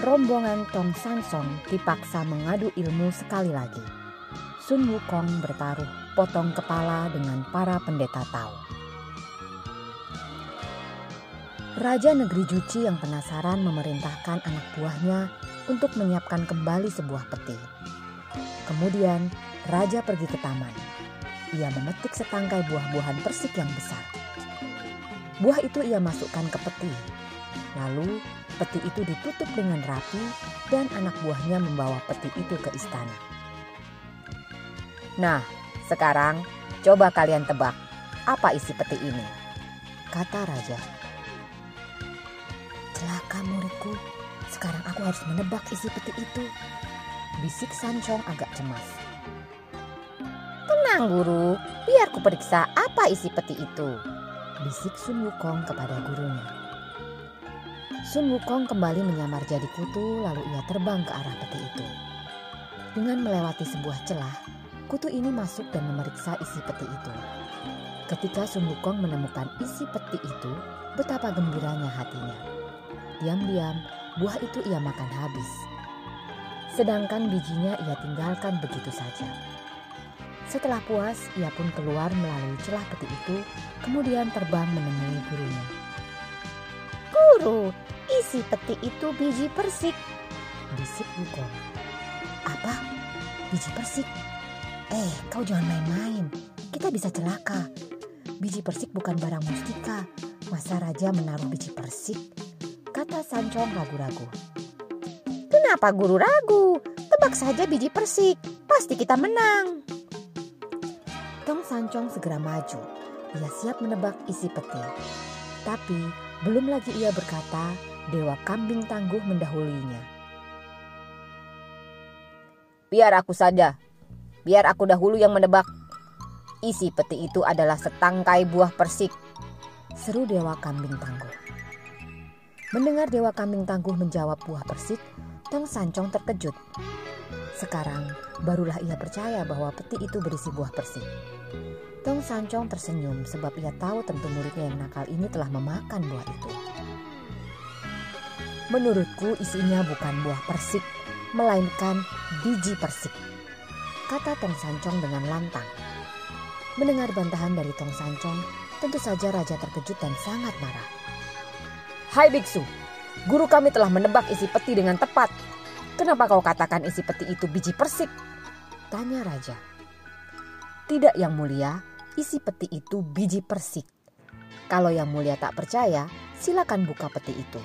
rombongan Tong Sansong dipaksa mengadu ilmu sekali lagi. Sun Wukong bertaruh potong kepala dengan para pendeta Tao. Raja negeri Juci yang penasaran memerintahkan anak buahnya untuk menyiapkan kembali sebuah peti. Kemudian raja pergi ke taman. Ia memetik setangkai buah-buahan persik yang besar. Buah itu ia masukkan ke peti. Lalu Peti itu ditutup dengan rapi dan anak buahnya membawa peti itu ke istana. Nah, sekarang coba kalian tebak apa isi peti ini? Kata raja. Celaka muridku, sekarang aku harus menebak isi peti itu. Bisik Sancong agak cemas. Tenang guru, biar ku periksa apa isi peti itu. Bisik Sun Wukong kepada gurunya. Sun Wukong kembali menyamar jadi kutu lalu ia terbang ke arah peti itu. Dengan melewati sebuah celah, kutu ini masuk dan memeriksa isi peti itu. Ketika Sun Wukong menemukan isi peti itu, betapa gembiranya hatinya. Diam-diam, buah itu ia makan habis. Sedangkan bijinya ia tinggalkan begitu saja. Setelah puas, ia pun keluar melalui celah peti itu, kemudian terbang menemui gurunya. Isi peti itu biji persik. Bisik Wukong. Apa? Biji persik? Eh, kau jangan main-main. Kita bisa celaka. Biji persik bukan barang mustika. Masa raja menaruh biji persik? Kata Sancong ragu-ragu. Kenapa guru ragu? Tebak saja biji persik. Pasti kita menang. Tong Sancong segera maju. Ia siap menebak isi peti. Tapi belum lagi ia berkata, Dewa Kambing Tangguh mendahulinya. Biar aku saja, biar aku dahulu yang menebak. Isi peti itu adalah setangkai buah persik. Seru Dewa Kambing Tangguh. Mendengar Dewa Kambing Tangguh menjawab buah persik, Tong Sancong terkejut. Sekarang barulah ia percaya bahwa peti itu berisi buah persik. Tong Sancong tersenyum sebab ia tahu tentu muridnya yang nakal ini telah memakan buah itu. Menurutku isinya bukan buah persik, melainkan biji persik. Kata Tong Sancong dengan lantang. Mendengar bantahan dari Tong Sancong, tentu saja raja terkejut dan sangat marah. Hai biksu, guru kami telah menebak isi peti dengan tepat. Kenapa kau katakan isi peti itu biji persik? Tanya raja. Tidak yang mulia, isi peti itu biji persik. Kalau yang mulia tak percaya, silakan buka peti itu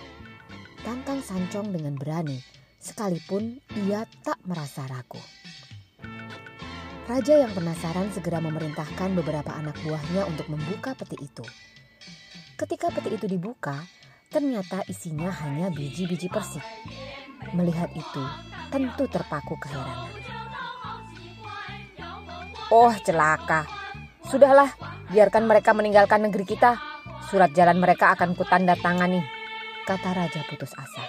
tantang Sancong dengan berani, sekalipun ia tak merasa ragu. Raja yang penasaran segera memerintahkan beberapa anak buahnya untuk membuka peti itu. Ketika peti itu dibuka, ternyata isinya hanya biji-biji persik. Melihat itu, tentu terpaku keheranan. Oh celaka, sudahlah biarkan mereka meninggalkan negeri kita. Surat jalan mereka akan kutanda tangani kata raja putus asa.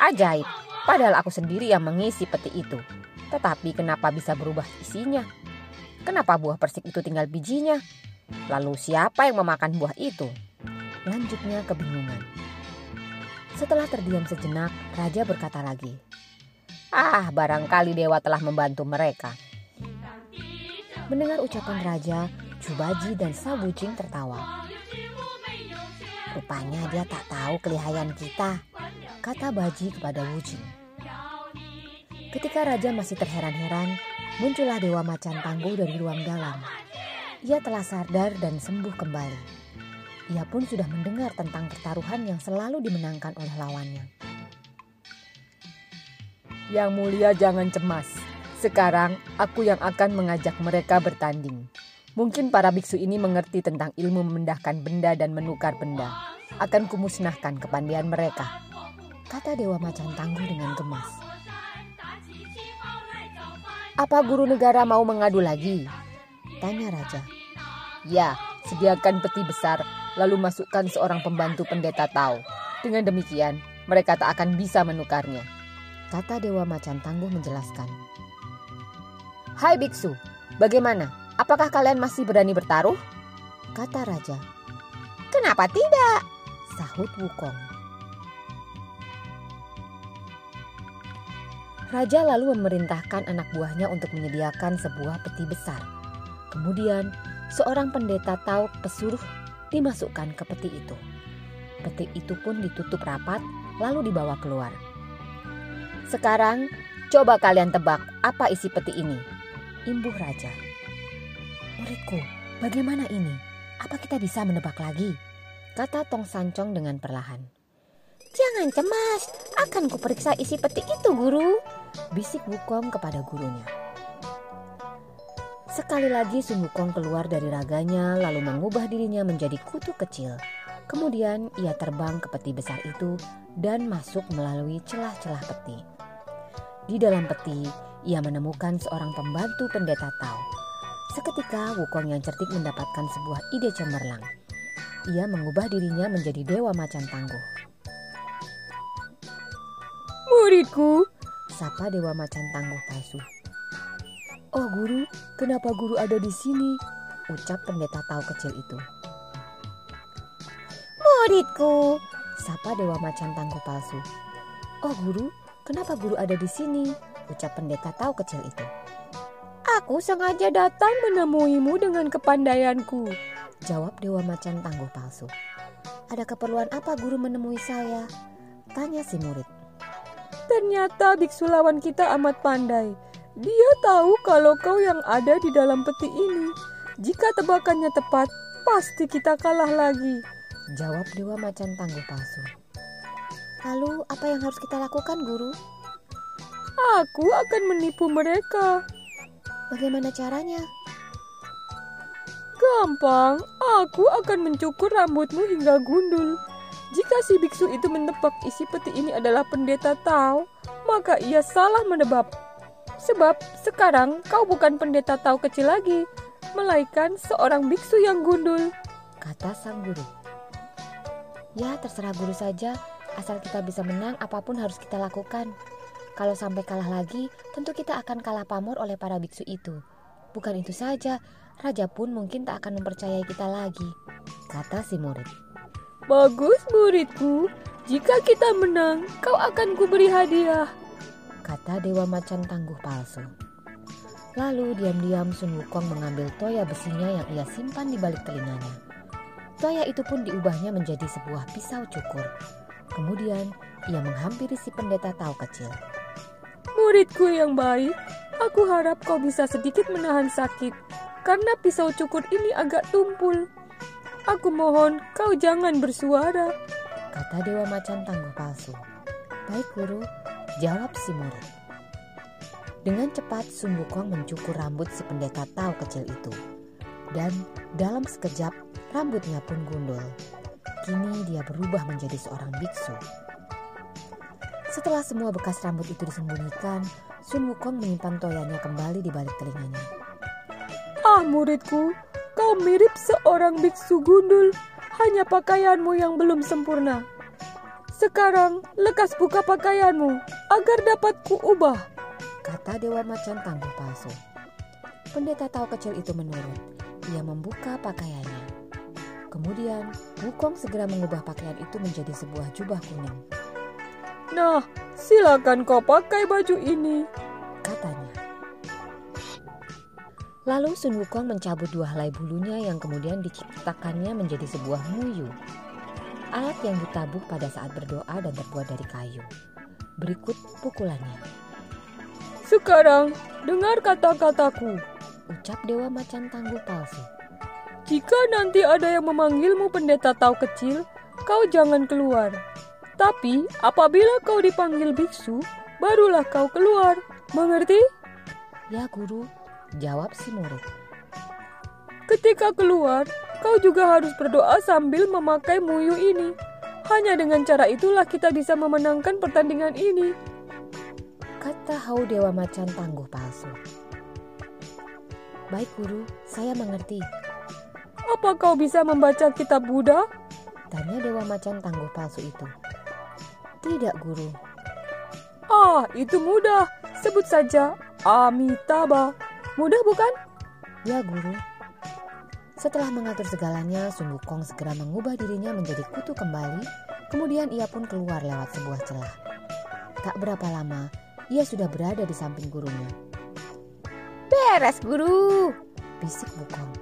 Ajaib, padahal aku sendiri yang mengisi peti itu. Tetapi kenapa bisa berubah isinya? Kenapa buah persik itu tinggal bijinya? Lalu siapa yang memakan buah itu? Lanjutnya kebingungan. Setelah terdiam sejenak, raja berkata lagi, "Ah, barangkali dewa telah membantu mereka." Mendengar ucapan raja, Jubaji dan Sabucing tertawa. Rupanya dia tak tahu kelihayan kita, kata Baji kepada Wujing. Ketika raja masih terheran-heran, muncullah dewa macan tangguh dari ruang dalam. Ia telah sadar dan sembuh kembali. Ia pun sudah mendengar tentang pertaruhan yang selalu dimenangkan oleh lawannya. Yang mulia jangan cemas. Sekarang aku yang akan mengajak mereka bertanding. Mungkin para biksu ini mengerti tentang ilmu memendahkan benda dan menukar benda. Akan kumusnahkan kepandian mereka. Kata Dewa Macan Tangguh dengan gemas. Apa guru negara mau mengadu lagi? Tanya Raja. Ya, sediakan peti besar, lalu masukkan seorang pembantu pendeta Tau. Dengan demikian, mereka tak akan bisa menukarnya. Kata Dewa Macan Tangguh menjelaskan. Hai biksu, bagaimana? Apakah kalian masih berani bertaruh? Kata Raja. Kenapa tidak? Sahut Wukong. Raja lalu memerintahkan anak buahnya untuk menyediakan sebuah peti besar. Kemudian, seorang pendeta tahu pesuruh dimasukkan ke peti itu. Peti itu pun ditutup rapat, lalu dibawa keluar. Sekarang, coba kalian tebak apa isi peti ini. Imbuh Raja. Muridku, bagaimana ini? Apa kita bisa menebak lagi? Kata Tong Sancong dengan perlahan. Jangan cemas, akan kuperiksa isi peti itu, guru. Bisik Wukong kepada gurunya. Sekali lagi Sun Wukong keluar dari raganya lalu mengubah dirinya menjadi kutu kecil. Kemudian ia terbang ke peti besar itu dan masuk melalui celah-celah peti. Di dalam peti, ia menemukan seorang pembantu pendeta Tao. Seketika Wukong yang cerdik mendapatkan sebuah ide cemerlang. Ia mengubah dirinya menjadi dewa macan tangguh. Muridku, sapa dewa macan tangguh palsu. Oh guru, kenapa guru ada di sini? Ucap pendeta tahu kecil itu. Muridku, sapa dewa macan tangguh palsu. Oh guru, kenapa guru ada di sini? Ucap pendeta tahu kecil itu. Aku sengaja datang menemuimu dengan kepandaianku. Jawab dewa macan tangguh palsu. Ada keperluan apa guru menemui saya? Tanya si murid. Ternyata biksu lawan kita amat pandai. Dia tahu kalau kau yang ada di dalam peti ini. Jika tebakannya tepat, pasti kita kalah lagi. Jawab Dewa Macan Tangguh Palsu. Lalu apa yang harus kita lakukan guru? Aku akan menipu mereka. Bagaimana caranya? Gampang, aku akan mencukur rambutmu hingga gundul. Jika si biksu itu menebak isi peti ini adalah pendeta Tao, maka ia salah menebak. Sebab sekarang kau bukan pendeta Tao kecil lagi, melainkan seorang biksu yang gundul. Kata sang guru. Ya terserah guru saja, asal kita bisa menang apa pun harus kita lakukan. Kalau sampai kalah lagi, tentu kita akan kalah pamor oleh para biksu itu. Bukan itu saja, raja pun mungkin tak akan mempercayai kita lagi, kata si murid. Bagus muridku, jika kita menang, kau akan kuberi hadiah. Kata Dewa Macan Tangguh Palsu. Lalu diam-diam Sun Wukong mengambil toya besinya yang ia simpan di balik telinganya. Toya itu pun diubahnya menjadi sebuah pisau cukur. Kemudian ia menghampiri si pendeta tahu kecil. Muridku yang baik, aku harap kau bisa sedikit menahan sakit karena pisau cukur ini agak tumpul. Aku mohon kau jangan bersuara. Kata Dewa Macan Tangguh Palsu. Baik guru, jawab si murid. Dengan cepat Sun Wukong mencukur rambut si pendeta tahu kecil itu. Dan dalam sekejap rambutnya pun gundul. Kini dia berubah menjadi seorang biksu. Setelah semua bekas rambut itu disembunyikan, Sun Wukong menyimpan toyanya kembali di balik telinganya. Ah muridku, Kau mirip seorang biksu gundul, hanya pakaianmu yang belum sempurna. Sekarang lekas buka pakaianmu agar dapat kuubah. Kata Dewa Macan Tangguh Palsu. Pendeta tahu kecil itu menurut. Ia membuka pakaiannya. Kemudian, Wukong segera mengubah pakaian itu menjadi sebuah jubah kuning. Nah, silakan kau pakai baju ini, katanya. Lalu Sun Wukong mencabut dua helai bulunya yang kemudian diciptakannya menjadi sebuah muyu. Alat yang ditabuk pada saat berdoa dan terbuat dari kayu. Berikut pukulannya. Sekarang dengar kata-kataku. Ucap Dewa Macan Tangguh Palsu. Jika nanti ada yang memanggilmu pendeta tahu kecil, kau jangan keluar. Tapi apabila kau dipanggil biksu, barulah kau keluar. Mengerti? Ya guru, Jawab si murid. Ketika keluar, kau juga harus berdoa sambil memakai muyu ini. Hanya dengan cara itulah kita bisa memenangkan pertandingan ini. Kata Hau Dewa Macan tangguh palsu. Baik guru, saya mengerti. Apa kau bisa membaca kitab Buddha? Tanya Dewa Macan tangguh palsu itu. Tidak guru. Ah, itu mudah. Sebut saja Amitabha. Mudah bukan? Ya guru. Setelah mengatur segalanya, Sun Wukong segera mengubah dirinya menjadi kutu kembali. Kemudian ia pun keluar lewat sebuah celah. Tak berapa lama, ia sudah berada di samping gurunya. Beres, guru. Bisik Wukong.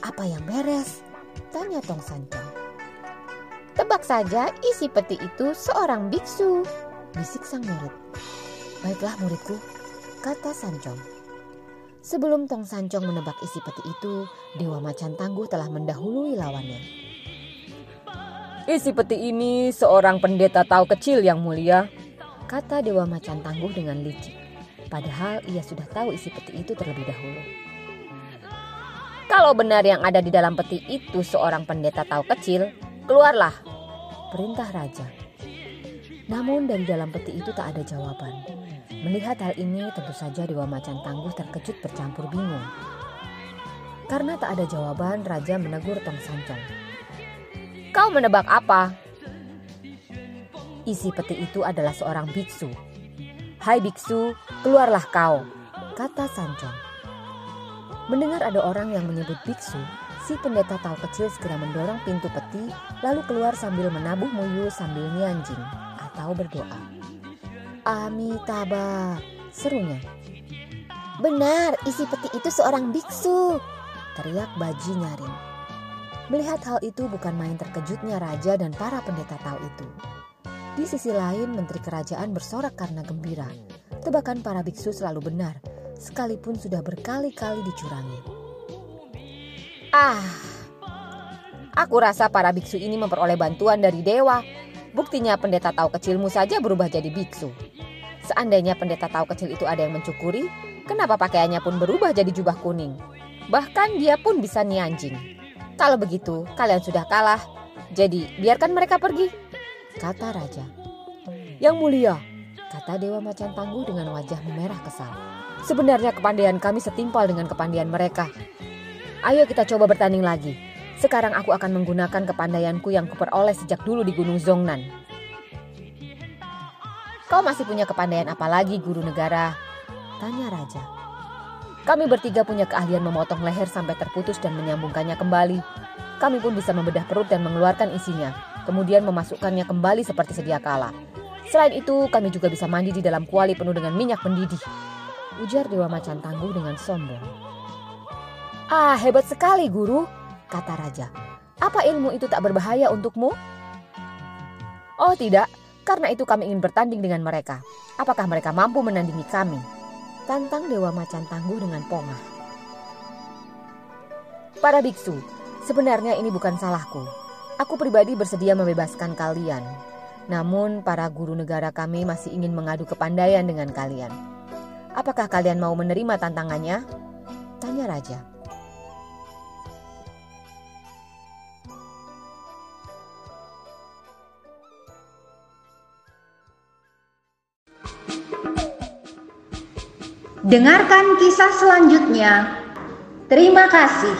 Apa yang beres? Tanya Tong Sancong. Tebak saja isi peti itu seorang biksu. Bisik sang murid. Baiklah muridku, kata Sancong. Sebelum Tong Sancong menebak isi peti itu, Dewa Macan Tangguh telah mendahului lawannya. Isi peti ini seorang pendeta tahu kecil yang mulia, kata Dewa Macan Tangguh dengan licik. Padahal ia sudah tahu isi peti itu terlebih dahulu. Kalau benar yang ada di dalam peti itu seorang pendeta tahu kecil, keluarlah. Perintah raja. Namun dari dalam peti itu tak ada jawaban. Melihat hal ini tentu saja Dewa Macan Tangguh terkejut bercampur bingung. Karena tak ada jawaban, raja menegur Tong Sancong. Kau menebak apa? Isi peti itu adalah seorang biksu. Hai biksu, keluarlah kau, kata Sancong. Mendengar ada orang yang menyebut biksu, si pendeta tahu kecil segera mendorong pintu peti lalu keluar sambil menabuh muyu sambil nyanjing atau berdoa. Amitabha, serunya. Benar, isi peti itu seorang biksu. Teriak Baji nyaring. Melihat hal itu bukan main terkejutnya raja dan para pendeta tahu itu. Di sisi lain, menteri kerajaan bersorak karena gembira. Tebakan para biksu selalu benar, sekalipun sudah berkali-kali dicurangi. Ah, aku rasa para biksu ini memperoleh bantuan dari dewa. Buktinya pendeta tahu kecilmu saja berubah jadi biksu. Seandainya pendeta tahu kecil itu ada yang mencukuri, kenapa pakaiannya pun berubah jadi jubah kuning? Bahkan dia pun bisa nianjing. Kalau begitu, kalian sudah kalah. Jadi, biarkan mereka pergi, kata raja. Yang mulia, kata Dewa Macan Tangguh dengan wajah memerah kesal. Sebenarnya kepandaian kami setimpal dengan kepandaian mereka. Ayo kita coba bertanding lagi. Sekarang aku akan menggunakan kepandaianku yang kuperoleh sejak dulu di Gunung Zongnan. Kau masih punya kepandaian apa lagi, guru negara? Tanya raja. Kami bertiga punya keahlian memotong leher sampai terputus dan menyambungkannya kembali. Kami pun bisa membedah perut dan mengeluarkan isinya, kemudian memasukkannya kembali seperti sedia kala. Selain itu, kami juga bisa mandi di dalam kuali penuh dengan minyak mendidih. Ujar Dewa Macan Tangguh dengan sombong. Ah, hebat sekali guru, kata raja. Apa ilmu itu tak berbahaya untukmu? Oh tidak, karena itu kami ingin bertanding dengan mereka. Apakah mereka mampu menandingi kami? Tantang Dewa Macan Tangguh dengan pongah. Para biksu, sebenarnya ini bukan salahku. Aku pribadi bersedia membebaskan kalian. Namun para guru negara kami masih ingin mengadu kepandaian dengan kalian. Apakah kalian mau menerima tantangannya? Tanya raja. Dengarkan kisah selanjutnya. Terima kasih.